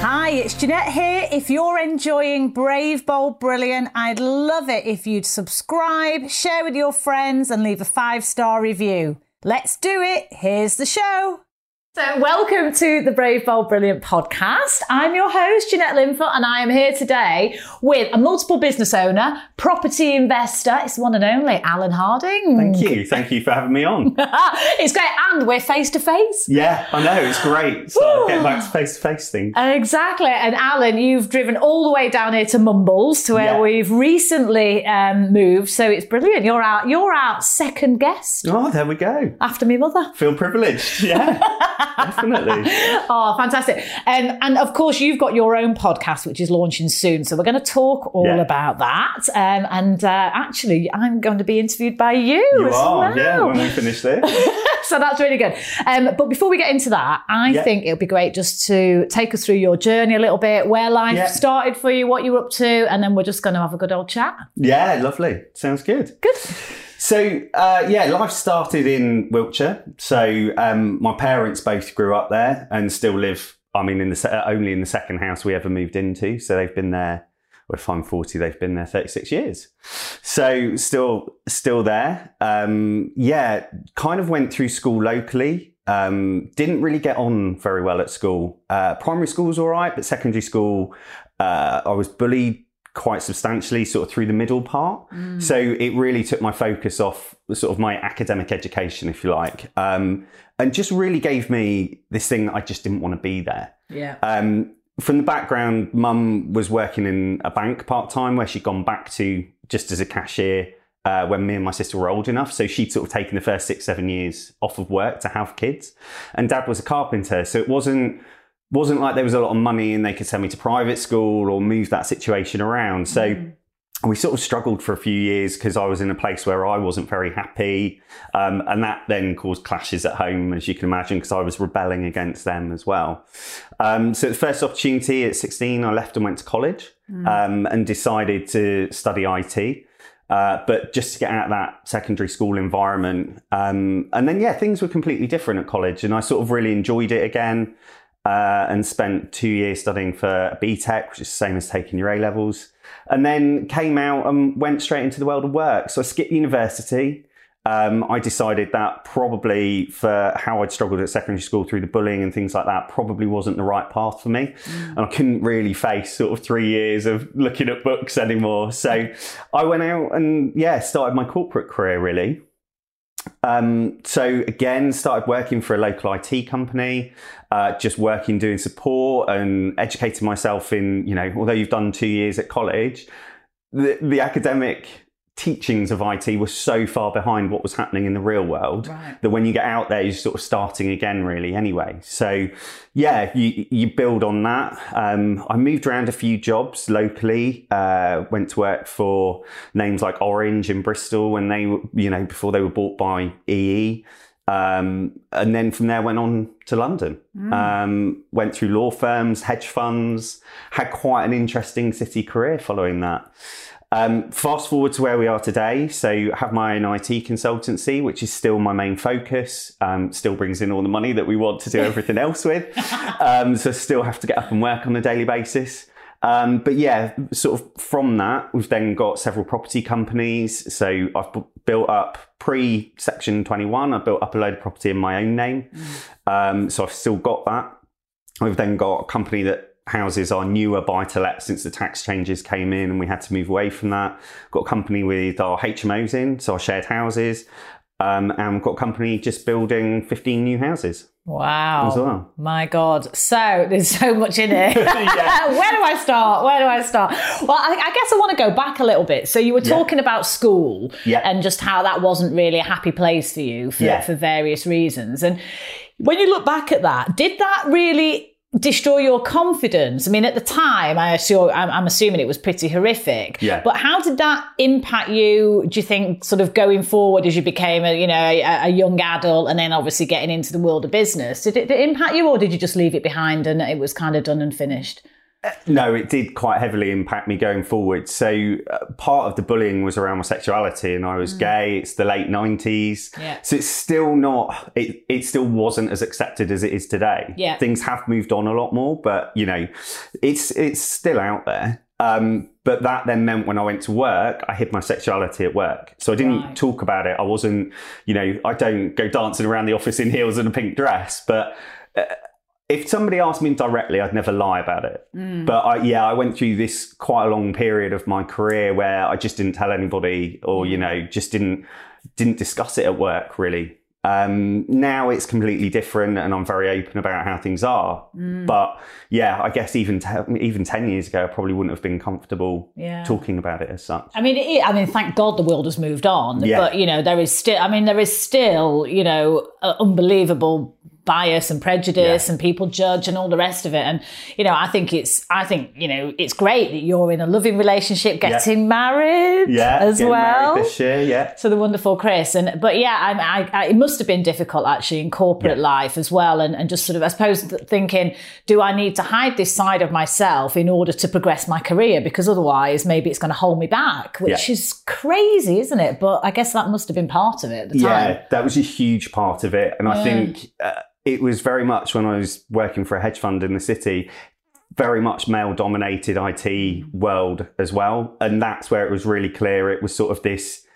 Hi, it's Jeanette here. If you're enjoying Brave, Bold, Brilliant, I'd love it if you'd subscribe, share with your friends, and leave a five star review. Let's do it. Here's the show. So, welcome to the Brave, Bold, Brilliant podcast. I'm your host, Jeanette Linfoot, and I am here today with a multiple business owner, property investor. It's one and only Alan Harding. Thank you. Thank you for having me on. it's great. And we're face to face. Yeah, I know. It's great. So, getting back to face to face things. Exactly. And Alan, you've driven all the way down here to Mumbles, to where Yeah. we've recently um, moved. So, it's brilliant. You're out, you're out second guest Oh, there we go. after me mother. Feel privileged. Yeah, definitely. Oh, fantastic. Um, and of course, you've got your own podcast, which is launching soon. So we're going to talk all Yeah. about that. Um, and uh, actually, I'm going to be interviewed by you, You as are. well. Yeah, when we finish this. so that's really good. Um, but before we get into that, I Yeah. think it would be great just to take us through your journey a little bit, where life Yeah. started for you, what you were up to, and then we're just going to have a good old chat. Yeah, lovely. Sounds good. Good. So, uh, yeah, life started in Wiltshire. So, um, my parents both grew up there and still live. I mean, in the se- only in the second house we ever moved into. So they've been there. If I'm 40, they've been there 36 years. So still, still there. Um, yeah, kind of went through school locally. Um, didn't really get on very well at school. Uh, primary school was all right, but secondary school, uh, I was bullied quite substantially sort of through the middle part. So it really took my focus off sort of my academic education, if you like, um, and just really gave me this thing that I just didn't want to be there. Yeah. Um, from the background, mum was working in a bank part time where she'd gone back to just as a cashier uh, when me and my sister were old enough. So she'd sort of taken the first six, seven years off of work to have kids. And dad was a carpenter. So it wasn't wasn't like there was a lot of money and they could send me to private school or move that situation around. So we sort of struggled for a few years because I was in a place where I wasn't very happy. Um, and that then caused clashes at home, as you can imagine, because I was rebelling against them as well. Um, so the first opportunity at 16, I left and went to college um, and decided to study IT. Uh, but just to get out of that secondary school environment. Um, and then, yeah, things were completely different at college. And I sort of really enjoyed it again uh, and spent two years studying for a BTEC, which is the same as taking your A levels. And then came out and went straight into the world of work. So I skipped university. Um, I decided that probably for how I'd struggled at secondary school through the bullying and things like that, probably wasn't the right path for me. And I couldn't really face sort of three years of looking at books anymore. So I went out and, yeah, started my corporate career really. Um, so again, started working for a local IT company, uh, just working, doing support and educating myself in, you know, although you've done two years at college, the, the academic teachings of IT were so far behind what was happening in the real world Right. that when you get out there, you're sort of starting again, really, anyway. So, yeah, you, you build on that. Um, I moved around a few jobs locally, uh, went to work for names like Orange in Bristol when they were, you know, before they were bought by EE. Um, and then from there went on to London. Um, went through law firms, hedge funds, had quite an interesting city career following that. Um, fast forward to where we are today. So have my own IT consultancy, which is still my main focus. Um, still brings in all the money that we want to do everything else with. Um, so still have to get up and work on a daily basis. Um, but yeah, sort of from that, we've then got several property companies. So I've bu- built up pre Section 21, I built up a load of property in my own name. Um, so I've still got that. We've then got a company that houses our newer buy to let since the tax changes came in and we had to move away from that. Got a company with our HMOs in, so our shared houses. Um, and we've got a company just building 15 new houses. Wow. As well. My God. So there's so much in it. Where do I start? Where do I start? Well, I, I guess I want to go back a little bit. So you were Yeah. talking about school Yeah. and just how that wasn't really a happy place for you for, Yeah. for various reasons. And when you look back at that, did that really destroy your confidence? I mean, at the time, I assume, I'm, I'm, assuming it was pretty horrific. Yeah. But how did that impact you? Do you think, sort of going forward as you became a, you know, a, a young adult, and then obviously getting into the world of business? Did it, did it impact you, or did you just leave it behind and it was kind of done and finished? No, it did quite heavily impact me going forward. So uh, part of the bullying was around my sexuality, and I was mm. gay. It's the late nineties, yeah. so it's still not. It it still wasn't as accepted as it is today. Yeah, things have moved on a lot more, but you know, it's it's still out there. Um, but that then meant when I went to work, I hid my sexuality at work. So I didn't right. talk about it. I wasn't, you know, I don't go dancing around the office in heels and a pink dress, but. If somebody asked me directly, I'd never lie about it. Mm. But I, yeah, I went through this quite a long period of my career where I just didn't tell anybody, or you know, just didn't didn't discuss it at work really. Um, now it's completely different, and I'm very open about how things are. Mm. But yeah, I guess even te- even ten years ago, I probably wouldn't have been comfortable yeah. talking about it as such. I mean, it, I mean, thank God the world has moved on. Yeah. But you know, there is still. I mean, there is still, you know, unbelievable bias and prejudice yeah. and people judge and all the rest of it. And, you know, I think it's, I think, you know, it's great that you're in a loving relationship, getting yeah. married yeah, as well. this year, yeah. So the wonderful Chris. And, but yeah, I, I, I, it must have been difficult actually in corporate yeah. life as well. And, and just sort of, I suppose, thinking, do I need to hide this side of myself in order to progress my career? Because otherwise, maybe it's going to hold me back, which is crazy, isn't it? But I guess that must have been part of it Yeah, that was a huge part of it. And I think, uh, it was very much when I was working for a hedge fund in the city, very much male dominated IT world as well. And that's where it was really clear. It was sort of this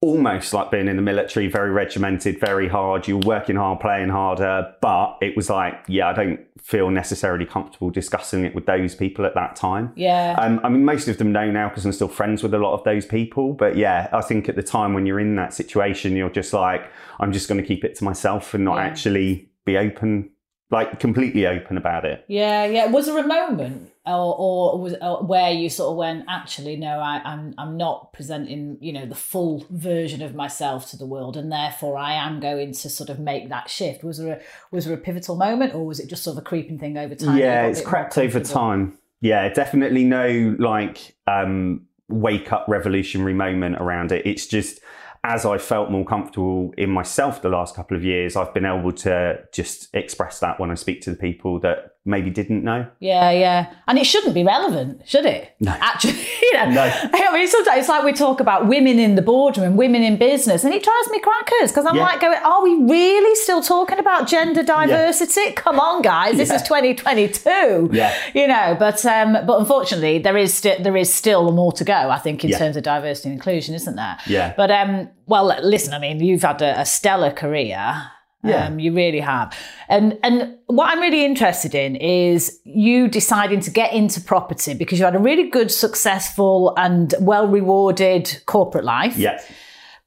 almost like being in the military, very regimented, very hard. You're working hard, playing harder. But it was like, yeah, I don't feel necessarily comfortable discussing it with those people at that time. Yeah. Um, I mean, most of them know now because I'm still friends with a lot of those people. But yeah, I think at the time when you're in that situation, you're just like, I'm just going to keep it to myself and not yeah. actually be open, like completely open about it. Yeah, yeah. Was there a moment, or, or was or where you sort of went, actually, no, I, I'm I'm not presenting, you know, the full version of myself to the world, and therefore I am going to sort of make that shift. Was there a was there a pivotal moment, or was it just sort of a creeping thing over time? Yeah, it's crept over time. Yeah, definitely no like um, wake up revolutionary moment around it. It's just as I felt more comfortable in myself the last couple of years, I've been able to just express that when I speak to the people that maybe didn't know. Yeah, yeah. And it shouldn't be relevant, should it? No. Actually, you know, no. I mean, sometimes it's like we talk about women in the boardroom and women in business, and it drives me crackers because I'm yeah. like going, are we really still talking about gender diversity? Yeah. Come on, guys, this yeah. is 2022. Yeah. You know, but um, but unfortunately, there is st- there is still more to go, I think, in terms of diversity and inclusion, isn't there? Yeah. But um, well, listen, I mean, you've had a, a stellar career. Yeah. Um, you really have. And and what I'm really interested in is you deciding to get into property because you had a really good, successful, and well rewarded corporate life. Yeah.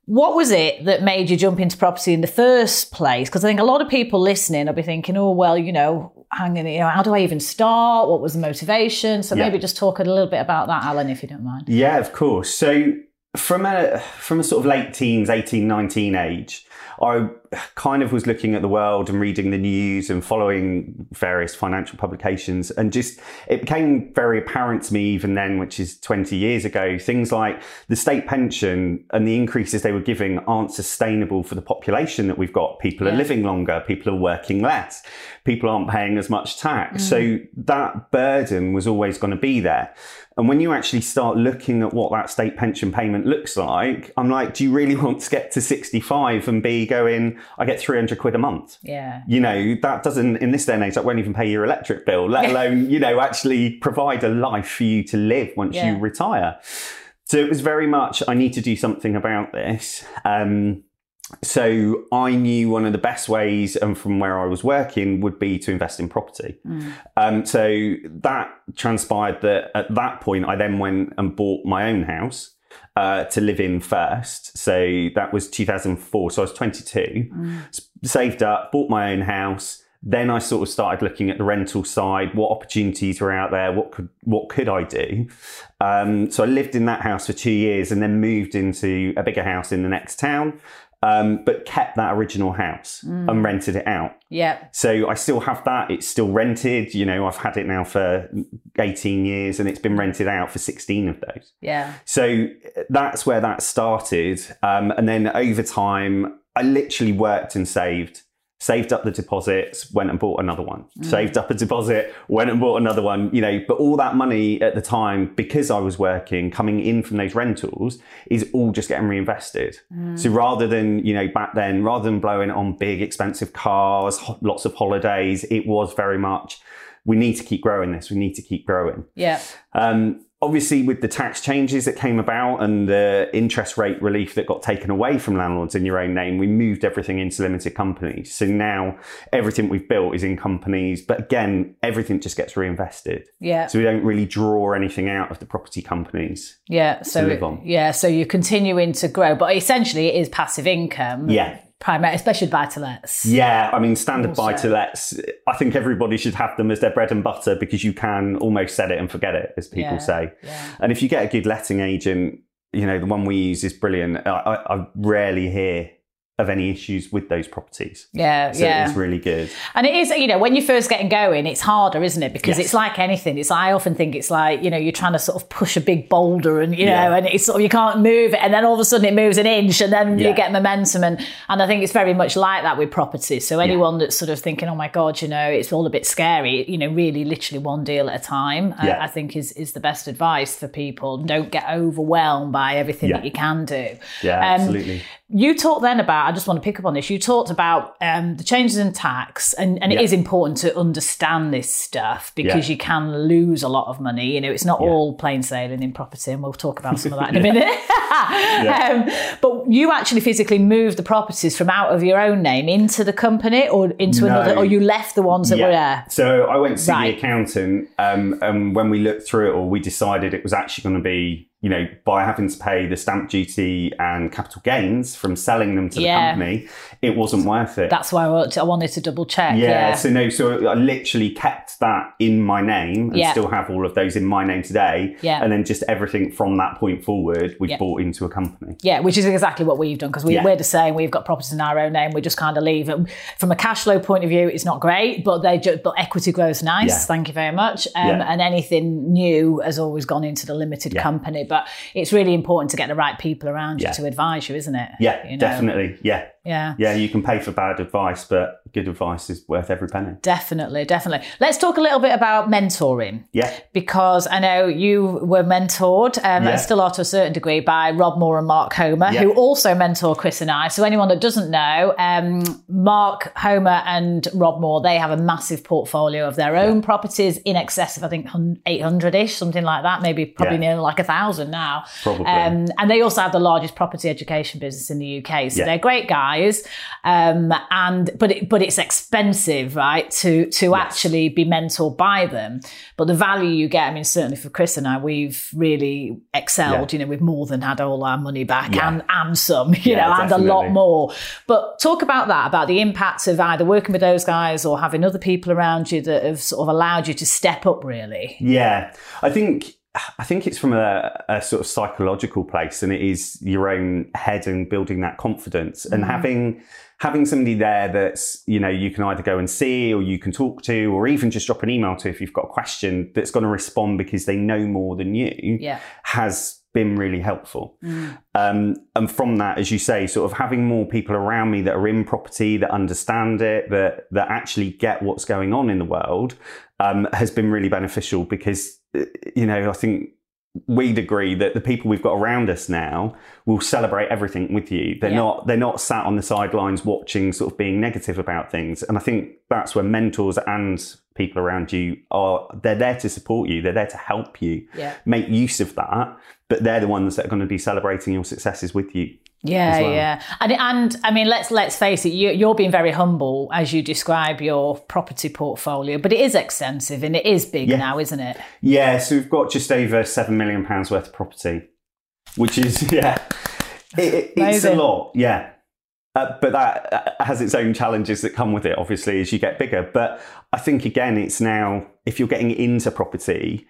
What was it that made you jump into property in the first place? Because I think a lot of people listening will be thinking, oh, well, you know, hanging, you know, how do I even start? What was the motivation? So yeah. maybe just talk a little bit about that, Alan, if you don't mind. Yeah, of course. So from a from a sort of late teens 18 19 age I kind of was looking at the world and reading the news and following various financial publications. And just, it became very apparent to me even then, which is 20 years ago, things like the state pension and the increases they were giving aren't sustainable for the population that we've got. People yeah. are living longer, people are working less, people aren't paying as much tax. Mm. So that burden was always going to be there. And when you actually start looking at what that state pension payment looks like, I'm like, do you really want to get to 65 and be going, I get 300 quid a month? Yeah. You know, that doesn't, in this day and age, that won't even pay your electric bill, let alone, you know, actually provide a life for you to live once yeah. you retire. So it was very much, I need to do something about this. Um, so I knew one of the best ways, and from where I was working, would be to invest in property. Mm. Um, so that transpired that at that point, I then went and bought my own house uh, to live in first. So that was 2004. So I was 22, mm. saved up, bought my own house. Then I sort of started looking at the rental side, what opportunities were out there, what could what could I do? Um, so I lived in that house for two years, and then moved into a bigger house in the next town. Um, but kept that original house and rented it out. Yeah. So I still have that. It's still rented. You know, I've had it now for 18 years and it's been rented out for 16 of those. Yeah. So that's where that started. Um, and then over time, I literally worked and saved, saved up the deposits, went and bought another one, saved up a deposit, went and bought another one, you know, but all that money at the time, because I was working, coming in from those rentals, is all just getting reinvested. So rather than, you know, back then, rather than blowing on big, expensive cars, lots of holidays, it was very much, we need to keep growing this, we need to keep growing. Yeah. Um, obviously, with the tax changes that came about and the interest rate relief that got taken away from landlords in your own name, we moved everything into limited companies. So now everything we've built is in companies, but again, everything just gets reinvested. Yeah. So we don't really draw anything out of the property companies. Yeah. So live on. yeah. So you're continuing to grow, but essentially it is passive income. Yeah. Primary, especially buy to lets. Yeah, I mean, standard buy to lets, I think everybody should have them as their bread and butter because you can almost set it and forget it, as people Yeah, say. yeah. And if you get a good letting agent, you know, the one we use is brilliant. I, I, I rarely hear of any issues with those properties. Yeah. So yeah. it's really good. And it is, you know, when you're first getting going, it's harder, isn't it? Because Yes. it's like anything. It's I often think it's like, you know, you're trying to sort of push a big boulder and, you know, Yeah. and it's sort of, you can't move it. And then all of a sudden it moves an inch and then you get momentum. And, and I think it's very much like that with property. So anyone that's sort of thinking, oh my God, you know, it's all a bit scary, you know, really literally one deal at a time, uh, Yeah. I think is, is the best advice for people. Don't get overwhelmed by everything Yeah. that you can do. Yeah, Um, absolutely. You talked then about, I just want to pick up on this, you talked about um, the changes in tax, and, and Yeah. it is important to understand this stuff because Yeah. you can lose a lot of money. You know, it's not Yeah. all plain sailing in property, and we'll talk about some of that in a minute. um, but you actually physically moved the properties from out of your own name into the company or into No. another, or you left the ones that were there? So I went to see Right. the accountant, um, and when we looked through it all, we decided it was actually going to be, you know, by having to pay the stamp duty and capital gains from selling them to Yeah. the company, it wasn't worth it. That's why I wanted to, I wanted to double check. yeah, Yeah. so no, so I literally kept that in my name and Yeah. still have all of those in my name today. Yeah. And then just everything from that point forward, we've Yeah. bought into a company. Yeah, which is exactly what we've done because we, we're the same. We've got properties in our own name. We just kind of leave it. From a cash flow point of view, it's not great, but they ju- but equity growth nice. Thank you very much. Um, Yeah. And anything new has always gone into the limited company. But it's really important to get the right people around you to advise you, isn't it? Yeah, You know? definitely. Yeah. Yeah. Yeah, you can pay for bad advice, but good advice is worth every penny. Definitely, definitely. Let's talk a little bit about mentoring. Yeah. because I know you were mentored um, Yeah. and still are to a certain degree by Rob Moore and Mark Homer, Yeah. who also mentor Chris and I. So anyone that doesn't know, um, Mark Homer and Rob Moore, they have a massive portfolio of their own properties in excess of I think 800ish, something like that, maybe probably Yeah. near like a thousand now. Probably. Um, and they also have the largest property education business in the UK. So Yeah. they're great guys. Um, and but it, but it's expensive, right? To to actually be mentored by them. But the value you get, I mean, certainly for Chris and I, we've really excelled. You know, we've more than had all our money back Yeah. and and some. You Yeah, know, and a lot more. But talk about that, about the impact of either working with those guys or having other people around you that have sort of allowed you to step up. Really. Yeah, I think I think it's from a, a sort of psychological place, and it is your own head and building that confidence, and having having somebody there that's you know you can either go and see, or you can talk to, or even just drop an email to if you've got a question that's going to respond because they know more than you. Yeah. has been really helpful. Um, and from that, as you say, sort of having more people around me that are in property, that understand it, that that actually get what's going on in the world, um, has been really beneficial because uh, you know I think we'd agree that the people we've got around us now will celebrate everything with you. They're Yeah. not they're not sat on the sidelines watching, sort of being negative about things. And I think that's where mentors and people around you are. They're there to support you. They're there to help you Yeah. make use of that. But they're the ones that are going to be celebrating your successes with you. Yeah, well. yeah, and and I mean, let's let's face it. You, you're being very humble as you describe your property portfolio, but it is extensive and it is big Yeah. now, isn't it? Yeah, so we've got just over seven million pounds worth of property, which is yeah, it, it, it's a lot. Yeah, uh, but that has its own challenges that come with it. Obviously, as you get bigger. But I think again, it's now if you're getting into property.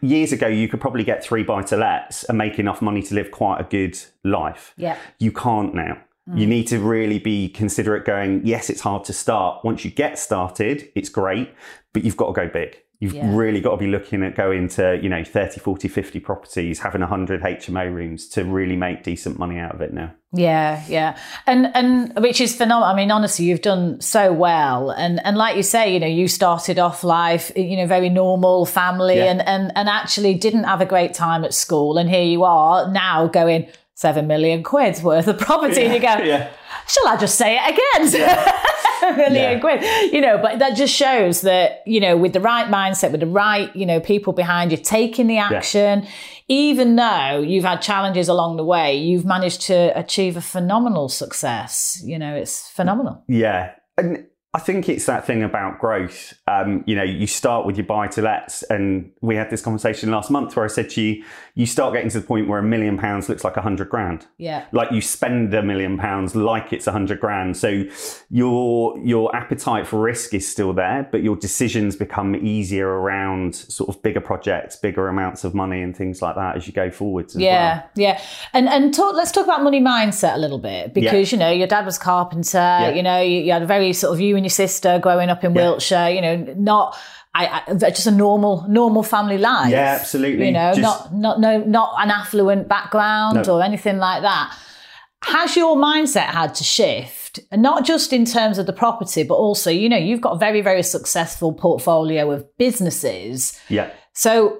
Years ago, you could probably get three buy to lets and make enough money to live quite a good life. Yeah. You can't now. You mm. need to really be considerate going, yes, it's hard to start. Once you get started, it's great, but you've got to go big. You've Yeah. really got to be looking at going to, you know, 30, 40, 50 properties, having 100 HMO rooms to really make decent money out of it now. Yeah, yeah, and and which is phenomenal. I mean, honestly, you've done so well, and and like you say, you know, you started off life, you know, very normal family, Yeah. and and and actually didn't have a great time at school, and here you are now going seven million quid's worth of property, and you go, Yeah. shall I just say it again? Million Yeah. you know, but that just shows that, you know, with the right mindset, with the right, you know, people behind you taking the action, even though you've had challenges along the way, you've managed to achieve a phenomenal success. You know, it's phenomenal. Yeah. And I think it's that thing about growth. Um, you know, you start with your buy to lets, and we had this conversation last month where I said to you, you start getting to the point where a million pounds looks like a hundred grand. Yeah. Like you spend a million pounds like it's a hundred grand. So your your appetite for risk is still there, but your decisions become easier around sort of bigger projects, bigger amounts of money, and things like that as you go forwards. Yeah, well. yeah, and and talk, let's talk about money mindset a little bit because you know your dad was carpenter. You know you, you had a very sort of you and your sister growing up in Yeah. Wiltshire. You know, not I, I just a normal normal family life. Yeah, absolutely. You know, Just- not not no not an affluent background No. or anything like that. Has your mindset had to shift, and not just in terms of the property, but also you know you've got a very very successful portfolio of businesses. Yeah. So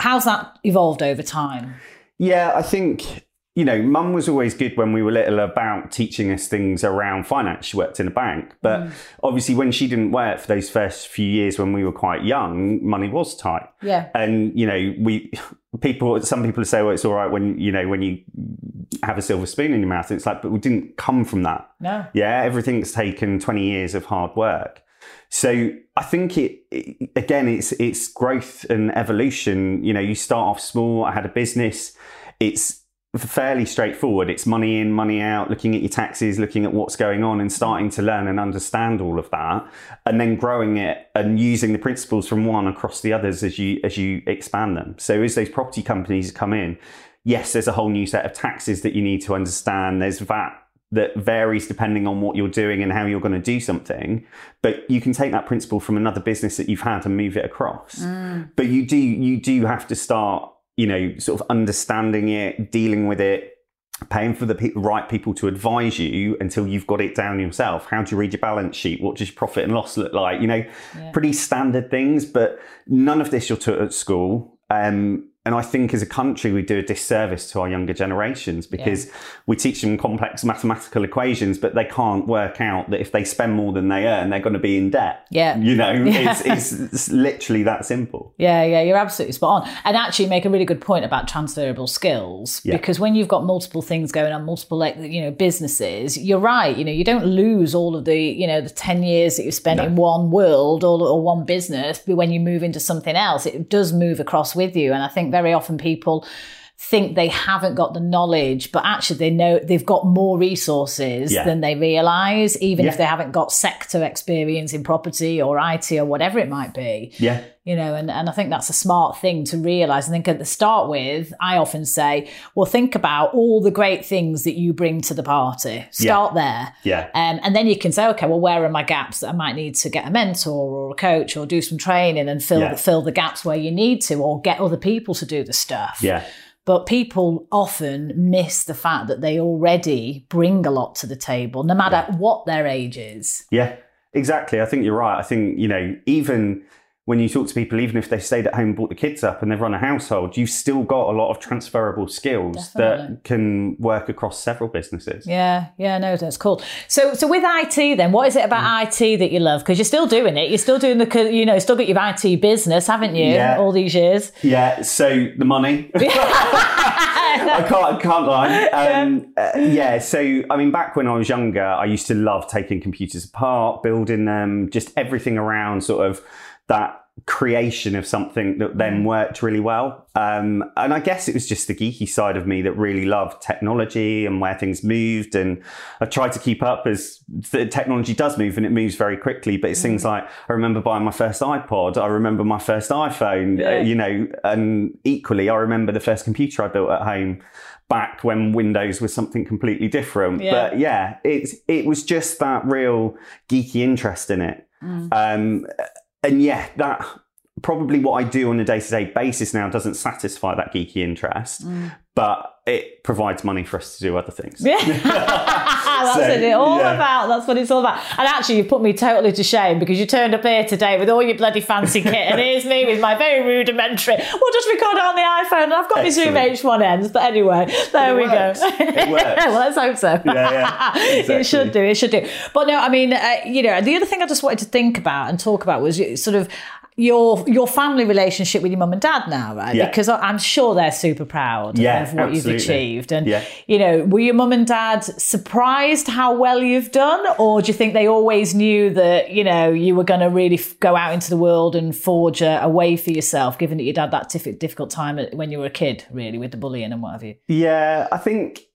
how's that evolved over time? Yeah, I think, you know, mum was always good when we were little about teaching us things around finance. She worked in a bank. But Mm. obviously, when she didn't work for those first few years when we were quite young, money was tight. Yeah. And, you know, we, people, some people say, well, it's all right when, you know, when you have a silver spoon in your mouth. It's like, but we didn't come from that. No. Yeah, everything's taken 20 years of hard work. So I think it, it- again it's it's growth and evolution. You know, you start off small. I had a business. It's fairly straightforward. It's money in, money out, looking at your taxes, looking at what's going on and starting to learn and understand all of that and then growing it and using the principles from one across the others as you as you expand them. So as those property companies come in, yes, there's a whole new set of taxes that you need to understand. There's VAT that varies depending on what you're doing and how you're going to do something. But you can take that principle from another business that you've had and move it across. Mm. But you do you do have to start, you know, sort of understanding it, dealing with it, paying for the pe- right people to advise you until you've got it down yourself. How do you read your balance sheet? What does your profit and loss look like? You know, pretty standard things, but none of this you're taught at school. Um, and I think as a country, we do a disservice to our younger generations because we teach them complex mathematical equations, but they can't work out that if they spend more than they earn, they're going to be in debt. Yeah. You know, it's, it's, it's literally that simple. Yeah, yeah, you're absolutely spot on. And actually make a really good point about transferable skills Yeah. because when you've got multiple things going on, multiple you know businesses, you're right, you know, you don't lose all of the, you know, the 10 years that you spent in one world or, or one business, but when you move into something else, it does move across with you. And I think very often people think they haven't got the knowledge, but actually they know they've got more resources Yeah. than they realize, even Yeah. if they haven't got sector experience in property or IT or whatever it might be Yeah. you know and, and i think that's a smart thing to realize i think at the start with i often say well think about all the great things that you bring to the party start there Yeah. um, and then you can say okay well where are my gaps that i might need to get a mentor or a coach or do some training and fill Yeah. fill the gaps where you need to or get other people to do the stuff Yeah. But people often miss the fact that they already bring a lot to the table no matter what their age is Yeah, exactly. I think you're right. I think, you know, even when you talk to people, even if they stayed at home and brought the kids up and they've run a household, you've still got a lot of transferable skills Definitely. that can work across several businesses. Yeah, yeah, no, that's cool. So, so with IT, then, what is it about Mm. IT that you love? Because you're still doing it. You're still doing the, you know, still got your IT business, haven't you? Yeah. All these years. Yeah, so the money. I can't, I can't lie. Um, uh, yeah, so I mean, back when I was younger, I used to love taking computers apart, building them, just everything around sort of that creation of something that then worked really well. Um, and I guess it was just the geeky side of me that really loved technology and where things moved. And I tried to keep up as the technology does move and it moves very quickly. But it's things like I remember buying my first iPod, I remember my first iPhone, uh, you know, and equally, I remember the first computer I built at home back when Windows was something completely different. Yeah. But yeah, it's it was just that real geeky interest in it. Um, and yeah, that probably what I do on a day to day basis now doesn't satisfy that geeky interest, but it provides money for us to do other things. Yeah. that's So, what it's all yeah. about. That's what it's all about. And actually, you put me totally to shame because you turned up here today with all your bloody fancy kit, and here's me with my very rudimentary. We'll just record it on the iPhone, and I've got my Zoom H1Ns. But anyway, there we works. go. It works. well, let's hope so. Yeah, yeah. it should do. It should do. But no, I mean, uh, you know, the other thing I just wanted to think about and talk about was sort of your your family relationship with your mum and dad now, right? Yeah. Because I'm sure they're super proud Yeah, of what you've achieved. And Yeah. you know, were your mum and dad surprised how well you've done, or do you think they always knew that you know you were going to really f- go out into the world and forge a, a way for yourself, given that you'd had that tif- difficult time when you were a kid, really, with the bullying and what have you? Yeah, I think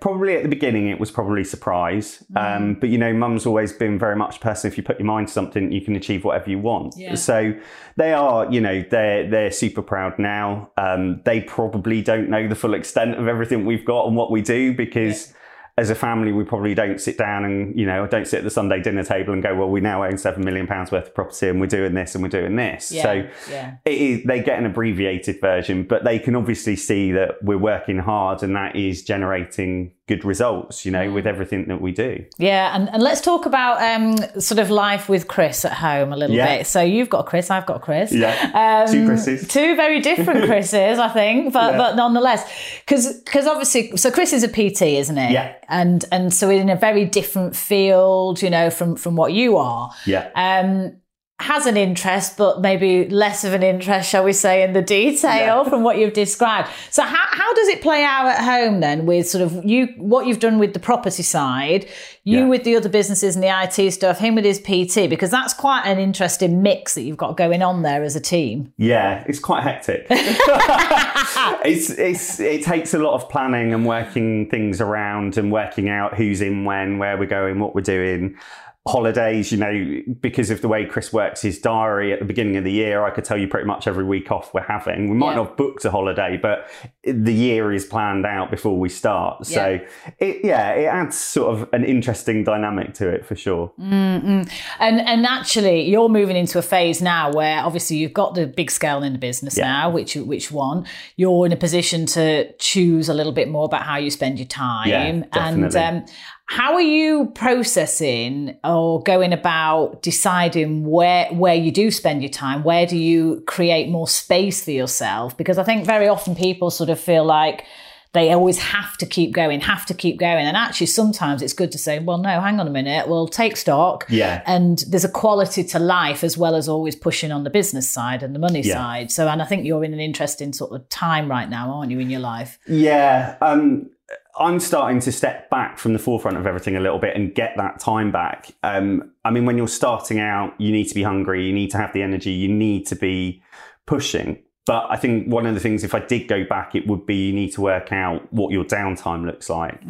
probably at the beginning it was probably surprise. Mm. Um, but you know, mum's always been very much a person. If you put your mind to something, you can achieve whatever you want. Yeah. So they are, you know, they're they're super proud now. Um, they probably don't know the full extent of everything we've got and what we do because. As a family, we probably don't sit down and, you know, don't sit at the Sunday dinner table and go, well, we now own seven million pounds worth of property and we're doing this and we're doing this. Yeah, So yeah. it is, they get an abbreviated version, but they can obviously see that we're working hard and that is generating good results, you know, with everything that we do. Yeah, and, and let's talk about um, sort of life with Chris at home a little Yeah. bit. So you've got Chris, I've got Chris. Yeah. Um, Two Chris's. Two very different Chris's, I think, but Yeah. but nonetheless, because obviously, so Chris is a PT, isn't it? Yeah. And and so in a very different field, you know, from from what you are. Yeah. Um, has an interest, but maybe less of an interest, shall we say, in the detail Yeah. from what you've described. So, how, how does it play out at home then with sort of you, what you've done with the property side, you Yeah. with the other businesses and the IT stuff, him with his PT, because that's quite an interesting mix that you've got going on there as a team. Yeah, it's quite hectic. it's, it's, it takes a lot of planning and working things around and working out who's in when, where we're going, what we're doing. Holidays, you know, because of the way Chris works his diary at the beginning of the year, I could tell you pretty much every week off we're having. We might Yeah. not have booked a holiday, but the year is planned out before we start. So, it, yeah, it adds sort of an interesting dynamic to it for sure. And and actually, you're moving into a phase now where obviously you've got the big scale in the business Yeah. now, which which one you're in a position to choose a little bit more about how you spend your time. Yeah, and um, how are you processing or going about deciding where where you do spend your time? Where do you create more space for yourself? Because I think very often people sort of feel like they always have to keep going, have to keep going. And actually, sometimes it's good to say, well, no, hang on a minute, we'll take stock. Yeah. And there's a quality to life as well as always pushing on the business side and the money Yeah. side. So, and I think you're in an interesting sort of time right now, aren't you, in your life? Yeah, um, I'm starting to step back from the forefront of everything a little bit and get that time back. Um, I mean, when you're starting out, you need to be hungry, you need to have the energy, you need to be pushing. But I think one of the things, if I did go back, it would be you need to work out what your downtime looks like.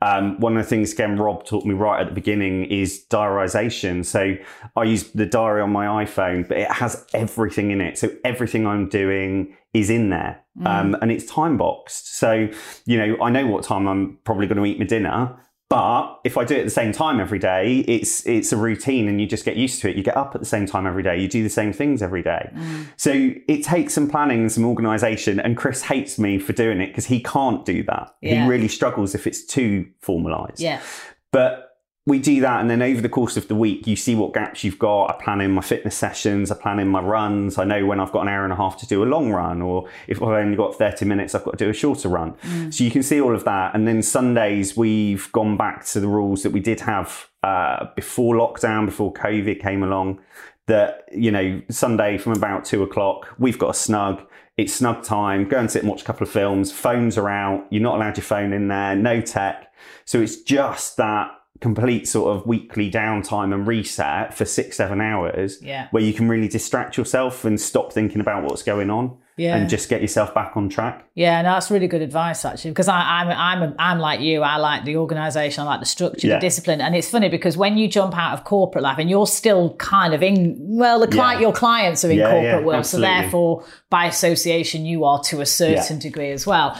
Um, one of the things, again, Rob taught me right at the beginning is diarization. So I use the diary on my iPhone, but it has everything in it. So everything I'm doing is in there. Um, and it's time boxed. So, you know, I know what time I'm probably going to eat my dinner. But if I do it at the same time every day, it's it's a routine and you just get used to it. You get up at the same time every day. You do the same things every day. So it takes some planning and some organisation. And Chris hates me for doing it because he can't do that. Yeah. He really struggles if it's too formalised. Yeah. But we do that, and then over the course of the week, you see what gaps you've got. I plan in my fitness sessions, I plan in my runs. I know when I've got an hour and a half to do a long run, or if I've only got 30 minutes, I've got to do a shorter run. So you can see all of that. And then Sundays, we've gone back to the rules that we did have uh, before lockdown, before COVID came along. That, you know, Sunday from about two o'clock, we've got a snug. It's snug time. Go and sit and watch a couple of films. Phones are out. You're not allowed your phone in there. No tech. So it's just that complete sort of weekly downtime and reset for six, seven hours Yeah. where you can really distract yourself and stop thinking about what's going on Yeah. and just get yourself back on track. Yeah, no, that's really good advice actually. Because I, I'm, I'm, I'm like you. I like the organisation. I like the structure, Yeah. the discipline. And it's funny because when you jump out of corporate life and you're still kind of in, well, the client, Yeah. your clients are in corporate world, absolutely. so therefore, by association, you are to a certain degree as well.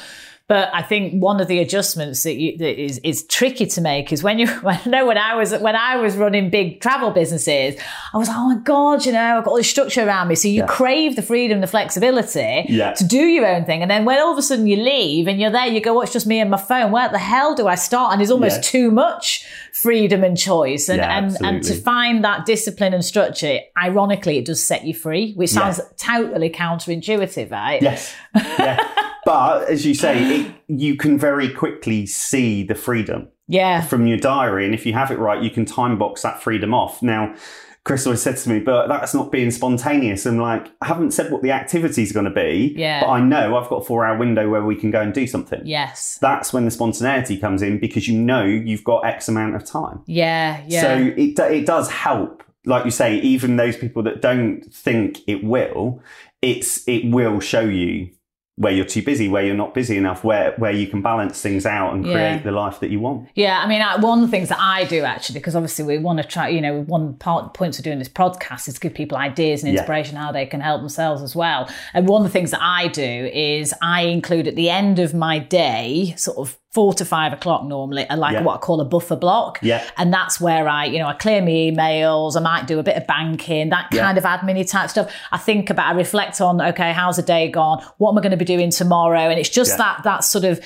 But I think one of the adjustments that, you, that is, is tricky to make is when you, I know when I was when I was running big travel businesses, I was like, oh my god, you know, I've got all this structure around me. So you Yeah. crave the freedom, the flexibility Yeah. to do your own thing, and then when all of a sudden you leave and you're there, you go, oh, it's just me and my phone. Where the hell do I start? And there's almost Yeah. too much freedom and choice, and and, and to find that discipline and structure, ironically, it does set you free, which sounds totally counterintuitive, right? Yes. Yeah. but as you say, it, you can very quickly see the freedom Yeah. from your diary. And if you have it right, you can time box that freedom off. Now, Chris always said to me, but that's not being spontaneous. And like, I haven't said what the activity is going to be, Yeah. but I know I've got a four hour window where we can go and do something. Yes. That's when the spontaneity comes in because you know you've got X amount of time. Yeah. Yeah. So it, it does help. Like you say, even those people that don't think it will, it's it will show you where you're too busy, where you're not busy enough, where where you can balance things out and Yeah. create the life that you want. Yeah, I mean, I, one of the things that I do actually, because obviously we want to try, you know, one part points of doing this podcast is to give people ideas and Yeah. inspiration how they can help themselves as well. And one of the things that I do is I include at the end of my day, sort of four to five o'clock normally, and like Yeah. what I call a buffer block. Yeah. And that's where I, you know, I clear my emails, I might do a bit of banking, that Yeah. kind of admin type stuff. I think about, I reflect on, okay, how's the day gone? What am I going to be doing tomorrow? And it's just Yeah. that, that sort of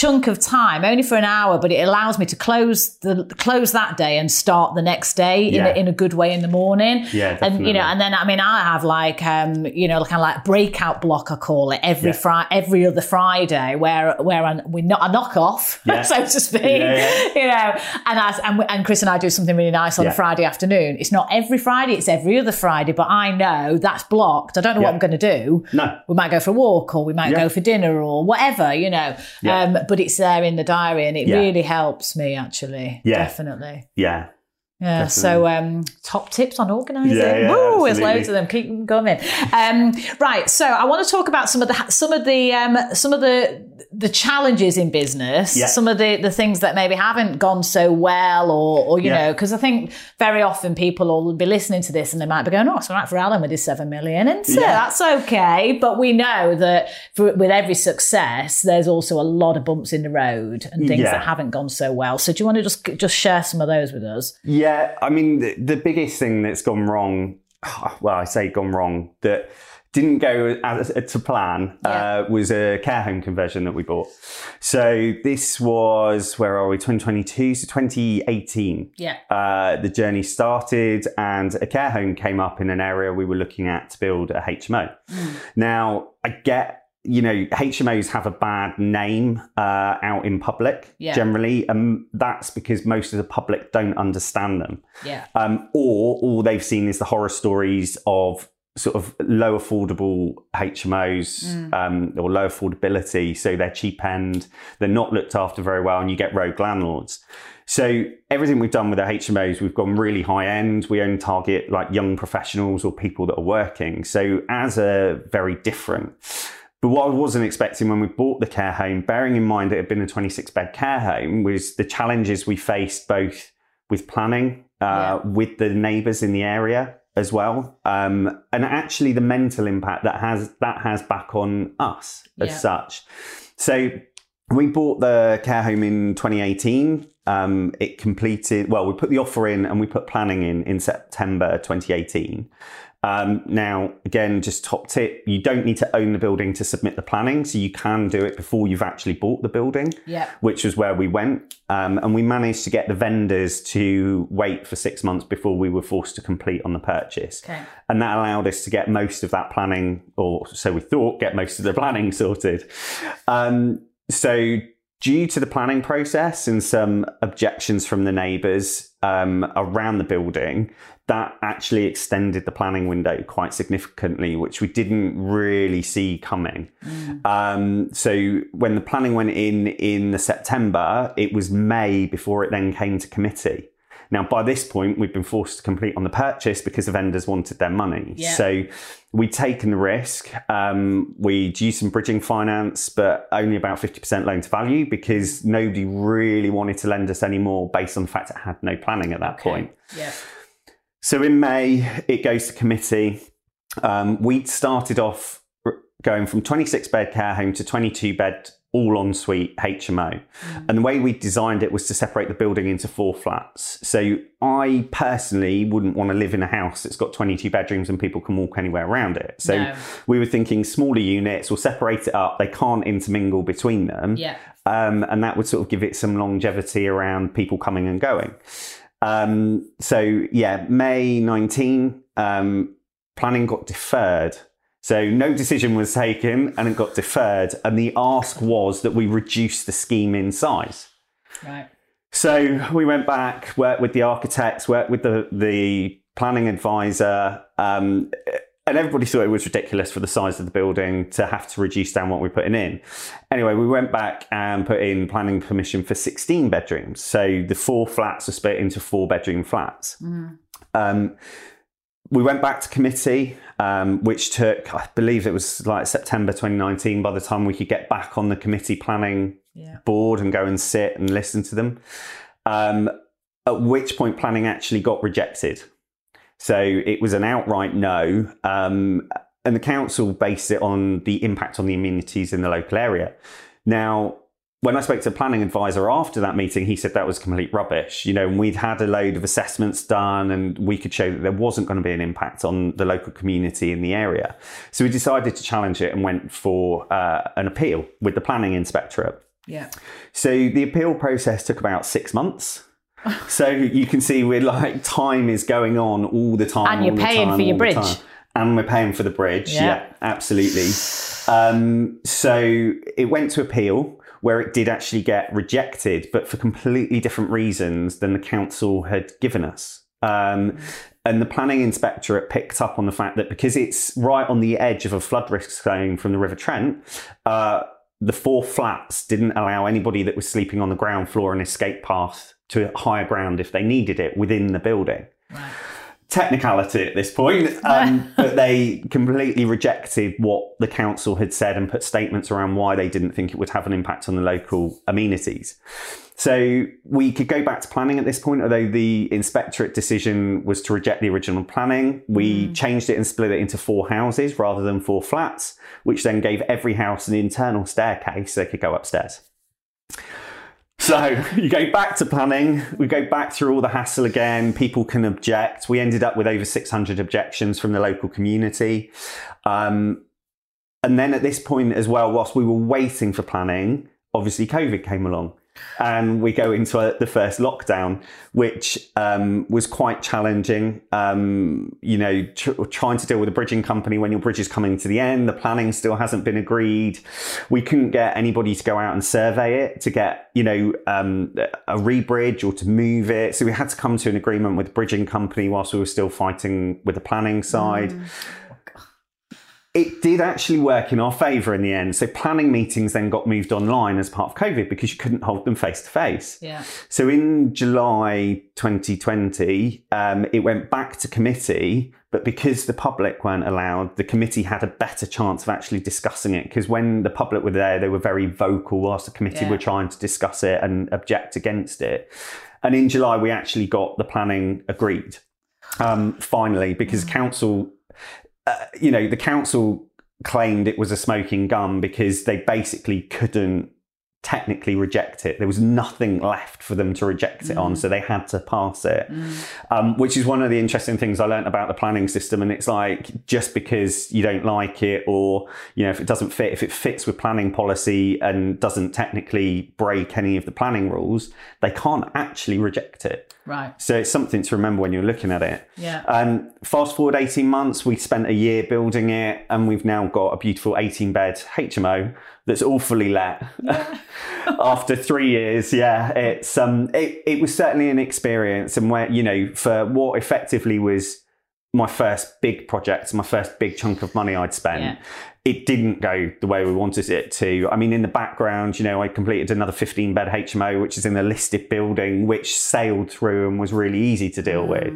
chunk of time, only for an hour, but it allows me to close the close that day and start the next day in, Yeah. a, in a good way in the morning. Yeah, and you know, and then I mean, I have like um, you know, kind of like breakout block I call it every Yeah. Friday, every other Friday, where where I, we not a knock off, Yeah. so to speak. You know, and I, and, and Chris and I do something really nice on a Friday afternoon. It's not every Friday; it's every other Friday. But I know that's blocked. I don't know what. I'm going to do No. we might go for a walk or we might go for dinner or whatever, you know. Um, but it's there in the diary and it Yeah. really helps me actually. Yeah. Definitely. Yeah. Yeah. So um, top tips on organising. Yeah, yeah, Woo, there's loads of them. Keep them coming. Um, right. So I want to talk about some of the some of the um, some of the the challenges in business. Yeah. Some of the the things that maybe haven't gone so well, or or you know, because I think very often people will be listening to this and they might be going, "Oh, it's all right for Alan with his seven million, and so Yeah. that's okay." But we know that for, with every success, there's also a lot of bumps in the road and things that haven't gone so well. So do you want to just just share some of those with us? Yeah, I mean, the, the biggest thing that's gone wrong, well, I say gone wrong, that didn't go as, to plan uh, was a care home conversion that we bought. So this was, where are we, 2022 to 2018. Yeah. Uh, the journey started and a care home came up in an area we were looking at to build a HMO. Now, I get you know, HMOs have a bad name uh, out in public Yeah. generally, and that's because most of the public don't understand them. Yeah. Um, or all they've seen is the horror stories of sort of low affordable HMOs um, or low affordability. So they're cheap end, they're not looked after very well, and you get rogue landlords. So everything we've done with the HMOs, we've gone really high end. We only target like young professionals or people that are working. So as a very different. But what I wasn't expecting when we bought the care home, bearing in mind it had been a 26 bed care home, was the challenges we faced both with planning, uh, with the neighbours in the area as well, um, and actually the mental impact that has that has back on us as Yeah. such. So we bought the care home in 2018. Um, it completed well. We put the offer in and we put planning in in September 2018. Um, now, again, just top tip: you don't need to own the building to submit the planning, so you can do it before you've actually bought the building Yeah. which was where we went. Um, and we managed to get the vendors to wait for six months before we were forced to complete on the purchase. Okay. And that allowed us to get most of that planning, or so we thought, get most of the planning sorted. Um, so, due to the planning process and some objections from the neighbours, um, around the building, that actually extended the planning window quite significantly, which we didn't really see coming. Um, so when the planning went in in the September, it was May before it then came to committee. Now, by this point, we've been forced to complete on the purchase because the vendors wanted their money. Yeah. So we'd taken the risk. Um, we'd used some bridging finance, but only about 50% loan to value because nobody really wanted to lend us any more based on the fact it had no planning at that point. Yeah. So in May, it goes to committee. Um, we'd started off going from 26 bed care home to 22 bed all en suite HMO. And the way we designed it was to separate the building into four flats. So I personally wouldn't want to live in a house that's got 22 bedrooms and people can walk anywhere around it. So No. we were thinking smaller units, we'll separate it up. They can't intermingle between them. Yeah. Um, and that would sort of give it some longevity around people coming and going. Um, so yeah, May 19, um, planning got deferred. So no decision was taken and it got deferred. And the ask was that we reduce the scheme in size. Right. So we went back, worked with the architects, worked with the, the planning advisor, um, and everybody thought it was ridiculous for the size of the building to have to reduce down what we're putting in. Anyway, we went back and put in planning permission for 16 bedrooms. So the four flats are split into four bedroom flats. Um, we went back to committee, um, which took, I believe it was like September 2019 by the time we could get back on the committee planning Yeah. board and go and sit and listen to them. Um, at which point, planning actually got rejected. So it was an outright no. Um, and the council based it on the impact on the amenities in the local area. Now, when I spoke to the planning advisor after that meeting, he said that was complete rubbish. You know, and we'd had a load of assessments done and we could show that there wasn't going to be an impact on the local community in the area. So we decided to challenge it and went for uh, an appeal with the planning inspectorate. Yeah. So the appeal process took about six months. So you can see we're like time is going on all the time. And you're paying time, for your bridge. And we're paying for the bridge. Yeah. Yeah, absolutely. Um, so it went to appeal where it did actually get rejected, but for completely different reasons than the council had given us. Um, and the planning inspectorate picked up on the fact that because it's right on the edge of a flood risk zone from the River Trent, uh, the four flats didn't allow anybody that was sleeping on the ground floor an escape path to higher ground if they needed it within the building. Right. Technicality at this point, um, but they completely rejected what the council had said and put statements around why they didn't think it would have an impact on the local amenities. So we could go back to planning at this point, although the inspectorate decision was to reject the original planning. We changed it and split it into four houses rather than four flats, which then gave every house an internal staircase so they could go upstairs. So you go back to planning, we go back through all the hassle again, people can object. We ended up with over 600 objections from the local community. Um, and then at this point as well, whilst we were waiting for planning, obviously COVID came along. And we go into uh the first lockdown, which um, was quite challenging. Um, you know, tr- trying to deal with a bridging company when your bridge is coming to the end, the planning still hasn't been agreed. We couldn't get anybody to go out and survey it to get, you know, um, a rebridge or to move it. So we had to come to an agreement with the bridging company whilst we were still fighting with the planning side it did actually work in our favour in the end. So planning meetings then got moved online as part of COVID because you couldn't hold them face to face. Yeah. So in July 2020, um, it went back to committee, but because the public weren't allowed, the committee had a better chance of actually discussing it. Because when the public were there, they were very vocal whilst the committee Yeah. were trying to discuss it and object against it. And in July, we actually got the planning agreed um, finally because council uh, you know, the council claimed it was a smoking gun because they basically couldn't technically reject it. There was nothing left for them to reject it on, so they had to pass it. Um, which is one of the interesting things I learned about the planning system. And it's like just because you don't like it, or you know, if it doesn't fit, if it fits with planning policy and doesn't technically break any of the planning rules, they can't actually reject it. Right. So it's something to remember when you're looking at it. Yeah. Um, fast forward 18 months, we spent a year building it, and we've now got a beautiful 18 bed HMO that's awfully fully let. After three years, yeah, it's um, it, it was certainly an experience, and where you know, for what effectively was my first big project, my first big chunk of money I'd spent. Yeah. It didn't go the way we wanted it to. I mean, in the background, you know, I completed another 15 bed HMO, which is in a listed building, which sailed through and was really easy to deal with.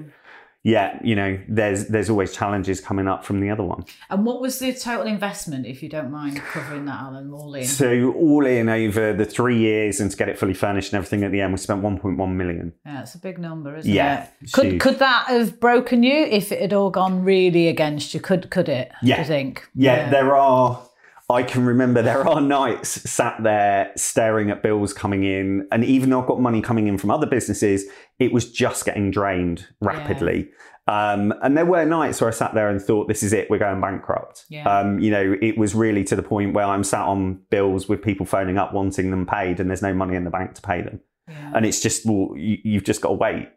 Yeah, you know, there's there's always challenges coming up from the other one. And what was the total investment, if you don't mind covering that, Alan, all in? So all in over the three years and to get it fully furnished and everything at the end, we spent 1.1 million. Yeah, it's a big number, isn't Yeah, it? Could huge. could that have broken you if it had all gone really against you? Could could it? Yeah. Do you think? Yeah, there are. I can remember there are nights sat there staring at bills coming in, and even though I've got money coming in from other businesses, it was just getting drained rapidly. Um, and there were nights where I sat there and thought, "This is it. We're going bankrupt." Yeah. Um, you know, it was really to the point where I'm sat on bills with people phoning up wanting them paid, and there's no money in the bank to pay them. Yeah. And it's just, well, you, you've just got to wait.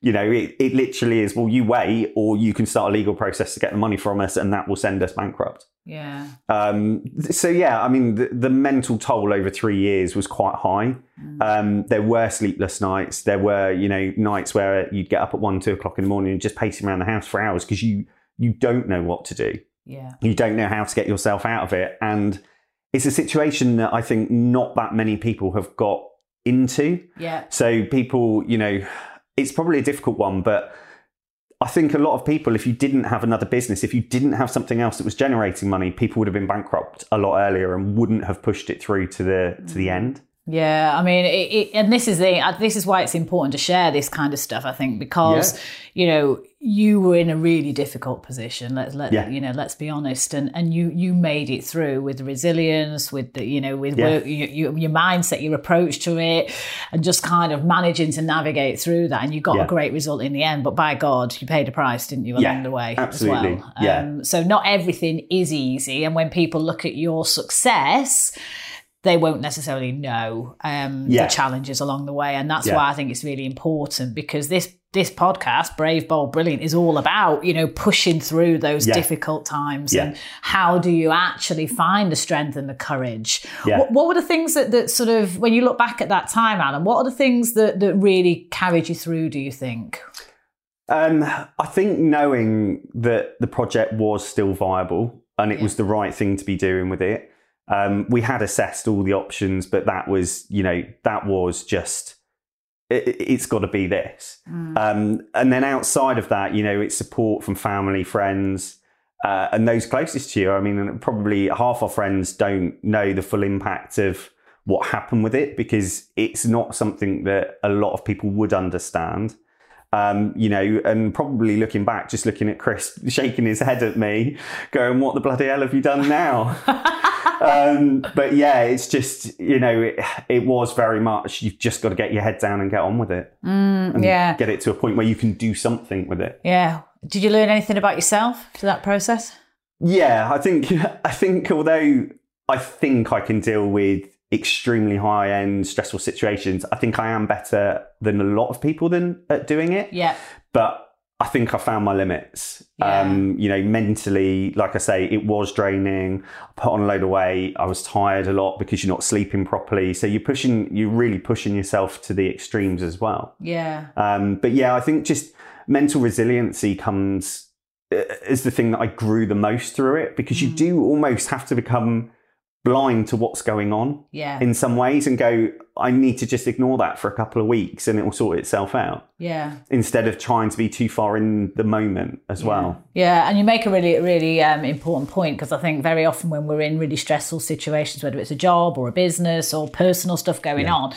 You know, it, it literally is, well, you wait, or you can start a legal process to get the money from us, and that will send us bankrupt. yeah. Um, so yeah, I mean, the, the mental toll over three years was quite high. Um, there were sleepless nights. There were, you know, nights where you'd get up at one, two o'clock in the morning and just pacing around the house for hours because you you don't know what to do. Yeah. You don't know how to get yourself out of it, and it's a situation that I think not that many people have got into. Yeah. So people, you know, it's probably a difficult one, but I think a lot of people, if you didn't have another business, if you didn't have something else that was generating money, people would have been bankrupt a lot earlier and wouldn't have pushed it through to the to the mm. end. Yeah, I mean, it, it, and this is the this is why it's important to share this kind of stuff. I think because Yeah. you know you were in a really difficult position. Let's let Yeah. you know. Let's be honest, and and you you made it through with resilience, with the you know with Yeah. work, you, you, your mindset, your approach to it, and just kind of managing to navigate through that. And you got Yeah. a great result in the end. But by God, you paid a price, didn't you, along the way absolutely. as well? Yeah. Um, so not everything is easy, and when people look at your success they won't necessarily know um, Yeah. the challenges along the way, and that's Yeah. why I think it's really important because this this podcast, Brave, Bold, Brilliant, is all about you know pushing through those Yeah. difficult times Yeah. and how do you actually find the strength and the courage. Yeah. What, what were the things that, that sort of when you look back at that time, Alan? What are the things that that really carried you through? Do you think? Um, I think knowing that the project was still viable and it was the right thing to be doing with it. Um, we had assessed all the options, but that was, you know, that was just, it, it's got to be this. Um, and then outside of that, you know, it's support from family, friends, uh, and those closest to you. I mean, probably half our friends don't know the full impact of what happened with it because it's not something that a lot of people would understand um, you know, and probably looking back, just looking at Chris shaking his head at me, going, "What the bloody hell have you done now?" um, but yeah, it's just you know, it, it was very much you've just got to get your head down and get on with it, and yeah. get it to a point where you can do something with it. Yeah. Did you learn anything about yourself through that process? Yeah, I think I think although I think I can deal with extremely high end stressful situations, I think I am better than a lot of people than at doing it. Yeah. but I think I found my limits. Yeah. Um, you know, mentally, like I say, it was draining. I put on a load of weight. I was tired a lot because you're not sleeping properly. So you're pushing, you're really pushing yourself to the extremes as well. Yeah. Um, but yeah, I think just mental resiliency comes uh, is the thing that I grew the most through it because you do almost have to become blind to what's going on Yeah. in some ways and go, I need to just ignore that for a couple of weeks and it will sort itself out Yeah. instead of trying to be too far in the moment as well. Yeah, and you make a really, really um, important point because I think very often when we're in really stressful situations, whether it's a job or a business or personal stuff going on,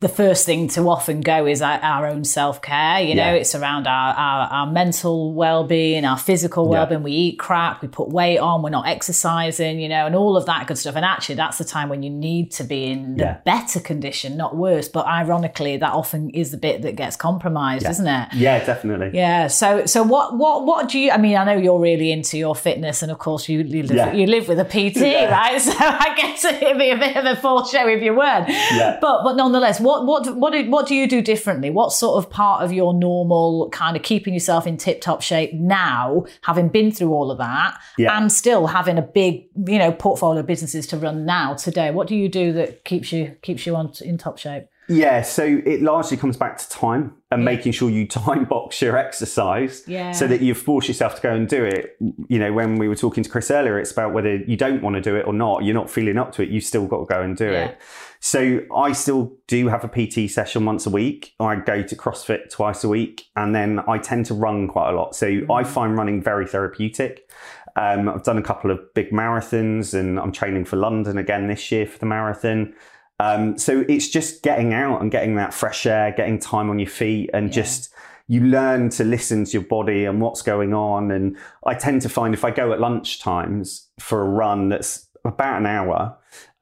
the first thing to often go is our, own self care. You know, Yeah. it's around our, our, our mental well being, our physical well being. We eat crap, we put weight on, we're not exercising, you know, and all of that good stuff. And actually, that's the time when you need to be in the Yeah. better condition, not worse. But ironically, that often is the bit that gets compromised, isn't it? Yeah, definitely. Yeah. So, so what, what, what do you? I mean, I know you're really into your fitness, and of course, you you live, Yeah. you live with a PT, Yeah. right? So, I guess it'd be a bit of a full show if you weren't. Yeah. But, but nonetheless, what what what do, what do you do differently? What sort of part of your normal kind of keeping yourself in tip top shape now, having been through all of that, Yeah. and still having a big you know portfolio of businesses to run now today? What do you do that keeps you keeps you on in top shape? Yeah, so it largely comes back to time and making sure you time box your exercise Yeah. so that you force yourself to go and do it. You know, when we were talking to Chris earlier, it's about whether you don't want to do it or not. You're not feeling up to it. You've still got to go and do Yeah. it. So I still do have a PT session once a week. I go to CrossFit twice a week and then I tend to run quite a lot. So I find running very therapeutic. Um, I've done a couple of big marathons and I'm training for London again this year for the marathon. Um, so it's just getting out and getting that fresh air, getting time on your feet, and just you learn to listen to your body and what's going on. And I tend to find if I go at lunch times for a run that's about an hour,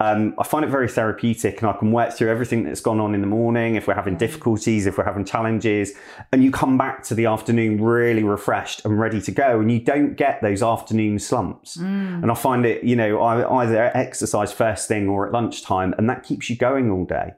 um, I find it very therapeutic and I can work through everything that's gone on in the morning. If we're having difficulties, if we're having challenges, and you come back to the afternoon really refreshed and ready to go, and you don't get those afternoon slumps. And I find it, you know, I either exercise first thing or at lunchtime, and that keeps you going all day.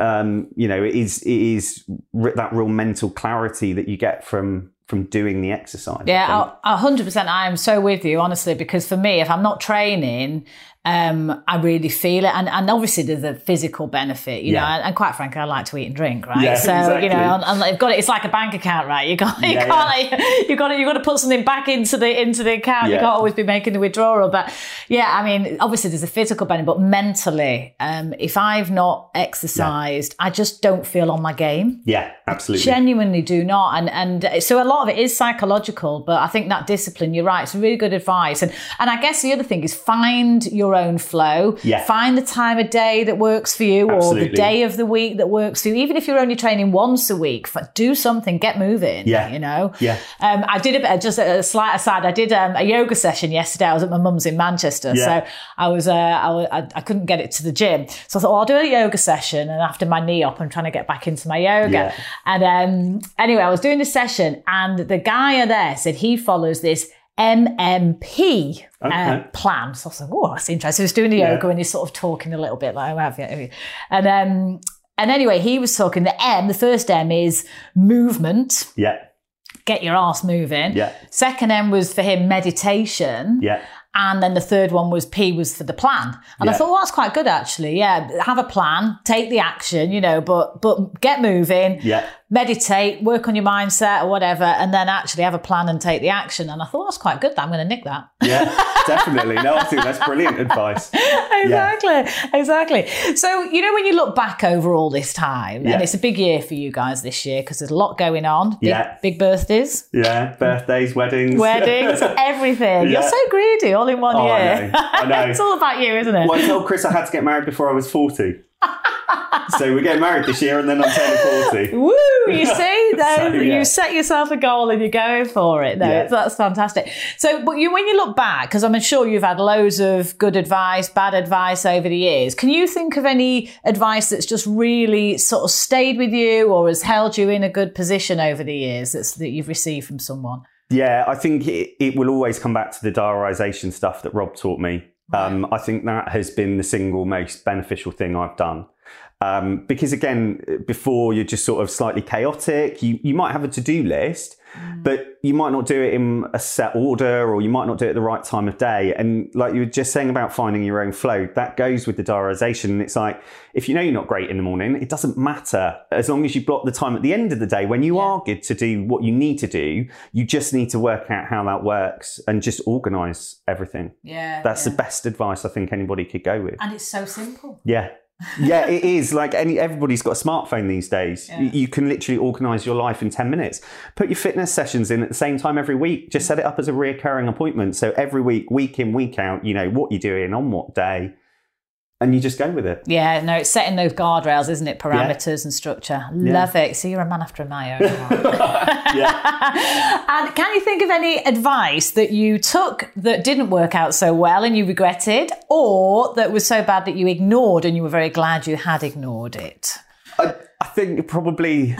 Um, you know, it is it is that real mental clarity that you get from from doing the exercise. Yeah, hundred percent. I am so with you, honestly, because for me, if I'm not training, um, I really feel it, and and obviously there's a physical benefit, you know, and, and quite frankly, I like to eat and drink, right? Yeah, so exactly. you know, and, and I've got it. It's like a bank account, right? You got you Yeah, can't you got to you got to put something back into the into the account. You can't always be making the withdrawal, but yeah, I mean, obviously there's a physical benefit, but mentally, um, if I've not exercised, I just don't feel on my game yeah, absolutely. I genuinely do not and and so a lot of it is psychological but i think that discipline you're right it's really good advice and and i guess the other thing is find your own flow Yeah. find the time of day that works for you or the day of the week that works for you even if you're only training once a week do something get moving Yeah. you know Yeah. um, I did a bit, just a slight aside. I did um, a yoga session yesterday. I was at my mum's in Manchester, Yeah. so I was, uh, I, I, couldn't get it to the gym. So I thought, oh, I'll do a yoga session. And after my knee up, I'm trying to get back into my yoga. Yeah. And um, anyway, I was doing the session, and the guy there said he follows this MMP uh, plan. So I was like, oh, that's interesting. So he was doing the Yeah. yoga and he's sort of talking a little bit like, oh, have you?" And um, and anyway, he was talking. The M, the first M is movement Yeah, get your ass moving. Yeah. Second M was for him meditation. yeah, And then the third one was P was for the plan. And I thought, well, that's quite good actually. Yeah. Have a plan, take the action, you know, but but get moving, yeah. meditate, work on your mindset or whatever, and then actually have a plan and take the action. And I thought that's quite good. I'm going to nick that. Yeah, definitely. No, I think that's brilliant advice. exactly, exactly. So you know when you look back over all this time, Yeah. and it's a big year for you guys this year because there's a lot going on. Big, Yeah. big birthdays. Yeah, birthdays, weddings. weddings, everything. You're so greedy, all in one Oh, I year. know. I know. it's all about you, isn't it? Well, I told Chris I had to get married before I was 40. so we're getting married this year and then I'm turning 40. Woo! You see, though, So, yeah. you set yourself a goal and you're going for it. Yeah. that's fantastic. So, but you, when you look back, because I'm sure you've had loads of good advice, bad advice over the years. Can you think of any advice that's just really sort of stayed with you or has held you in a good position over the years that's, that you've received from someone? Yeah, I think it, it will always come back to the diarisation stuff that Rob taught me. Um, I think that has been the single most beneficial thing I've done. Um, because again, before you're just sort of slightly chaotic, you, you might have a to do list, Mm. but you might not do it in a set order or you might not do it at the right time of day. And like you were just saying about finding your own flow, that goes with the diarisation. And it's like, if you know you're not great in the morning, it doesn't matter. As long as you block the time at the end of the day when you are good to do what you need to do, you just need to work out how that works and just organise everything. Yeah. That's the best advice I think anybody could go with. And it's so simple. Yeah. Yeah, it is. Like any everybody's got a smartphone these days. You- You can literally organize your life in 10 minutes. Put your fitness sessions in at the same time every week. Just set it up as a reoccurring appointment. So every week, week in, week out, you know, what you're doing on what day. And you just go with it. Yeah, no, it's setting those guardrails, isn't it? Parameters and structure. Love it. So you're a man after my own heart. Yeah. and can you think of any advice that you took that didn't work out so well and you regretted, or that was so bad that you ignored and you were very glad you had ignored it? I, I think probably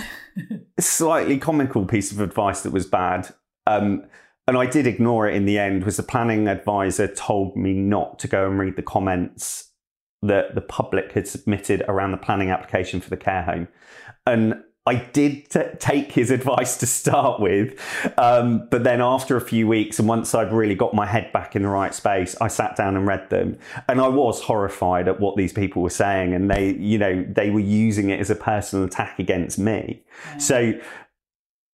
a slightly comical piece of advice that was bad. Um, and I did ignore it in the end was the planning advisor told me not to go and read the comments that the public had submitted around the planning application for the care home. And I did t- take his advice to start with, um, but then after a few weeks, and once I'd really got my head back in the right space, I sat down and read them, and I was horrified at what these people were saying, and they, you know, they were using it as a personal attack against me. Yeah. So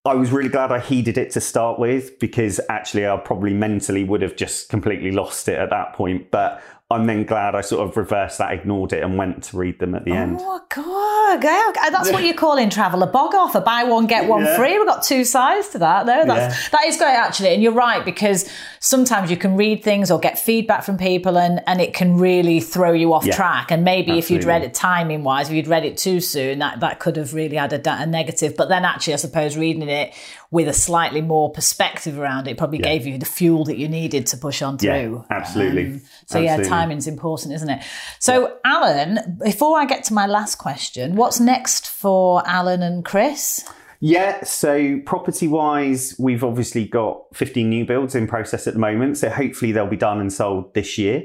I was really glad I heeded it to start with because actually I probably mentally would have just completely lost it at that point. But I'm then glad I sort of reversed that, ignored it, and went to read them at the oh end. Oh God, that's what you call in travel a BOGOF, a buy one get one yeah. free. We've got two sides to that. No, that's yeah. that is great actually, and you're right because sometimes you can read things or get feedback from people, and and it can really throw you off yeah. track. And maybe Absolutely. if you'd read it timing wise, if you'd read it too soon, that that could have really had a, a negative. But then actually, I suppose reading it with a slightly more perspective around it probably gave you the fuel that you needed to push on through. absolutely. Um, so Absolutely. yeah, timing's important, isn't it? So yeah. Alan, before I get to my last question, what's next for Alan and Chris? Yeah, so property wise, we've obviously got 15 new builds in process at the moment. So hopefully they'll be done and sold this year.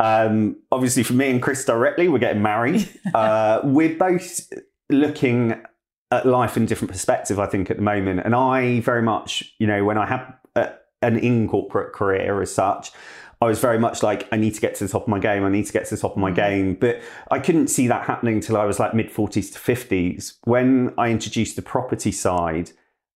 Um, obviously, for me and Chris directly, we're getting married. uh, we're both looking at life in different perspective, I think, at the moment. And I very much, you know, when I had uh, an in corporate career as such, I was very much like, I need to get to the top of my game. I need to get to the top of my mm. game. But I couldn't see that happening until I was like mid 40s to 50s. When I introduced the property side,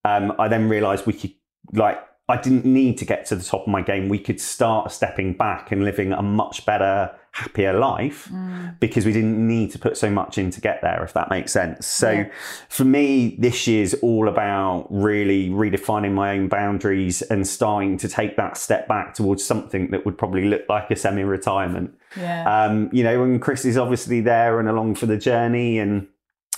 um, I then realized we could, like, I didn't need to get to the top of my game. We could start stepping back and living a much better happier life mm. because we didn't need to put so much in to get there, if that makes sense. So yeah. for me, this year's all about really redefining my own boundaries and starting to take that step back towards something that would probably look like a semi retirement. Yeah. Um, you know, when Chris is obviously there and along for the journey and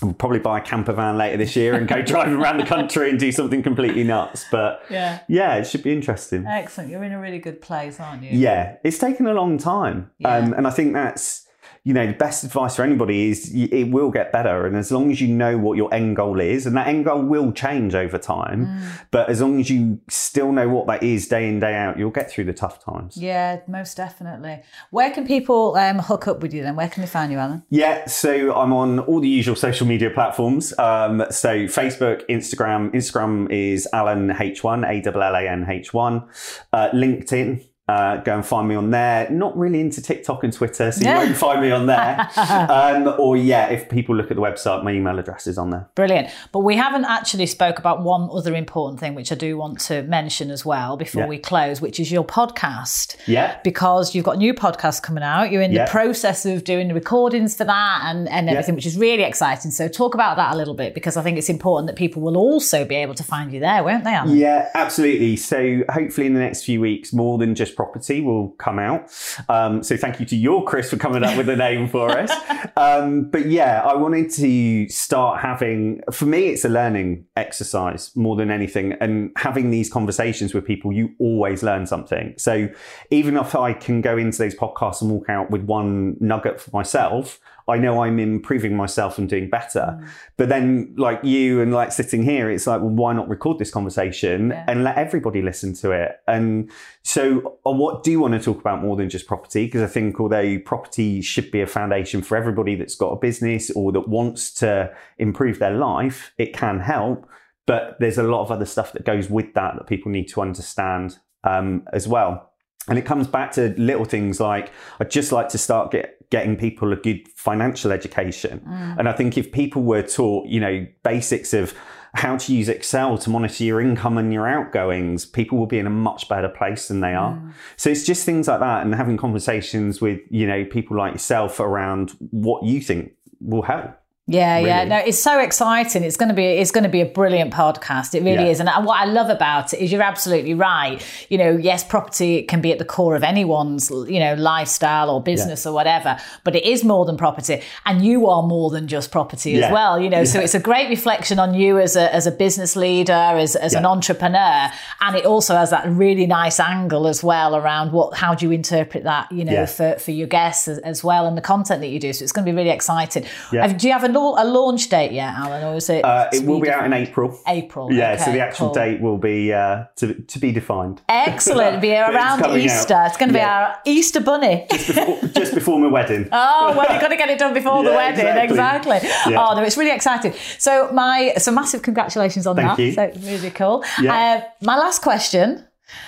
We'll probably buy a camper van later this year and go driving around the country and do something completely nuts. But yeah, yeah, it should be interesting. Excellent. You're in a really good place, aren't you? Yeah, it's taken a long time, yeah. um, and I think that's you know, the best advice for anybody is it will get better. And as long as you know what your end goal is, and that end goal will change over time, mm. but as long as you still know what that is day in, day out, you'll get through the tough times. Yeah, most definitely. Where can people um, hook up with you then? Where can they find you, Alan? Yeah, so I'm on all the usual social media platforms. Um, so Facebook, Instagram. Instagram is Allan H1, A L L A N H1. Uh, LinkedIn uh, go and find me on there. Not really into TikTok and Twitter, so you won't find me on there. um, or yeah, if people look at the website, my email address is on there. Brilliant. But we haven't actually spoke about one other important thing, which I do want to mention as well before yeah. we close, which is your podcast. Yeah. Because you've got new podcast coming out. You're in yeah. the process of doing the recordings for that and, and everything, yeah. which is really exciting. So talk about that a little bit because I think it's important that people will also be able to find you there, won't they, Alan? Yeah, absolutely. So hopefully in the next few weeks, more than just property will come out. Um, so thank you to your Chris for coming up with a name for us. Um, but yeah, I wanted to start having, for me, it's a learning exercise more than anything. And having these conversations with people, you always learn something. So even if I can go into these podcasts and walk out with one nugget for myself, I know I'm improving myself and doing better. Mm. But then, like you and like sitting here, it's like, well, why not record this conversation yeah. and let everybody listen to it? And so, uh, what do you want to talk about more than just property? Because I think although property should be a foundation for everybody that's got a business or that wants to improve their life, it can help. But there's a lot of other stuff that goes with that that people need to understand um, as well. And it comes back to little things like I'd just like to start get, getting people a good financial education. Mm. And I think if people were taught, you know, basics of how to use Excel to monitor your income and your outgoings, people will be in a much better place than they are. Mm. So it's just things like that and having conversations with, you know, people like yourself around what you think will help. Yeah, really. yeah, no, it's so exciting. It's going to be it's going to be a brilliant podcast. It really yeah. is. And what I love about it is you're absolutely right. You know, yes, property can be at the core of anyone's you know lifestyle or business yeah. or whatever, but it is more than property, and you are more than just property yeah. as well. You know, so it's a great reflection on you as a as a business leader, as as an entrepreneur, and it also has that really nice angle as well around what how do you interpret that you know for for your guests as, as, well and the content that you do. So it's going to be really exciting. Do you have a launch date yet, Alan, or is it? Uh, it will be out in April. April. Yeah, okay, so the actual cool. date will be uh, to to be defined. Excellent. It'll be But it's around out. Easter. It's going to be Yeah. our Easter bunny. Before- just before my wedding. Oh, well, you've got to get it done before the wedding. exactly. Exactly. Yeah. Oh, no, it's really exciting. So, my so massive congratulations on Thank that. you. So, really cool. Yeah. Uh, my last question.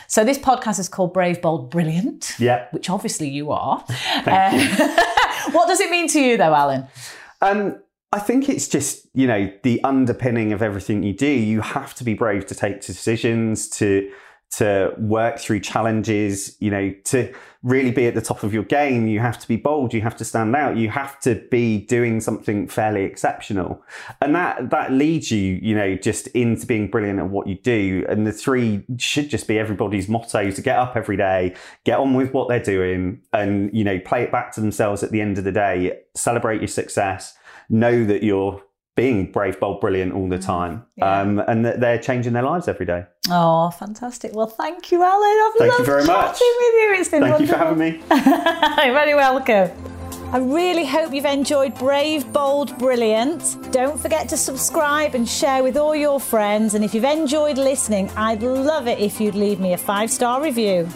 So, this podcast is called Brave, Bold, Brilliant. Yeah. Which obviously you are. Thank Uh, what does it mean to you, though, Alan? Um, I think it's just you know the underpinning of everything you do. You have to be brave to take decisions, to to work through challenges. You know, to really be at the top of your game. You have to be bold. You have to stand out. You have to be doing something fairly exceptional, and that that leads you, you know, just into being brilliant at what you do. And the three should just be everybody's motto: to get up every day, get on with what they're doing, and you know, play it back to themselves at the end of the day. Celebrate your success know that you're being brave, bold, brilliant all the time, Yeah. um, and that they're changing their lives every day. Oh, fantastic. Well, thank you, Alan. I've Thank you loved very chatting much. with you. It's been Thank you for wonderful. having me. You're very welcome. I really hope you've enjoyed Brave, Bold, Brilliant. Don't forget to subscribe and share with all your friends. And if you've enjoyed listening, I'd love it if you'd leave me a five star review.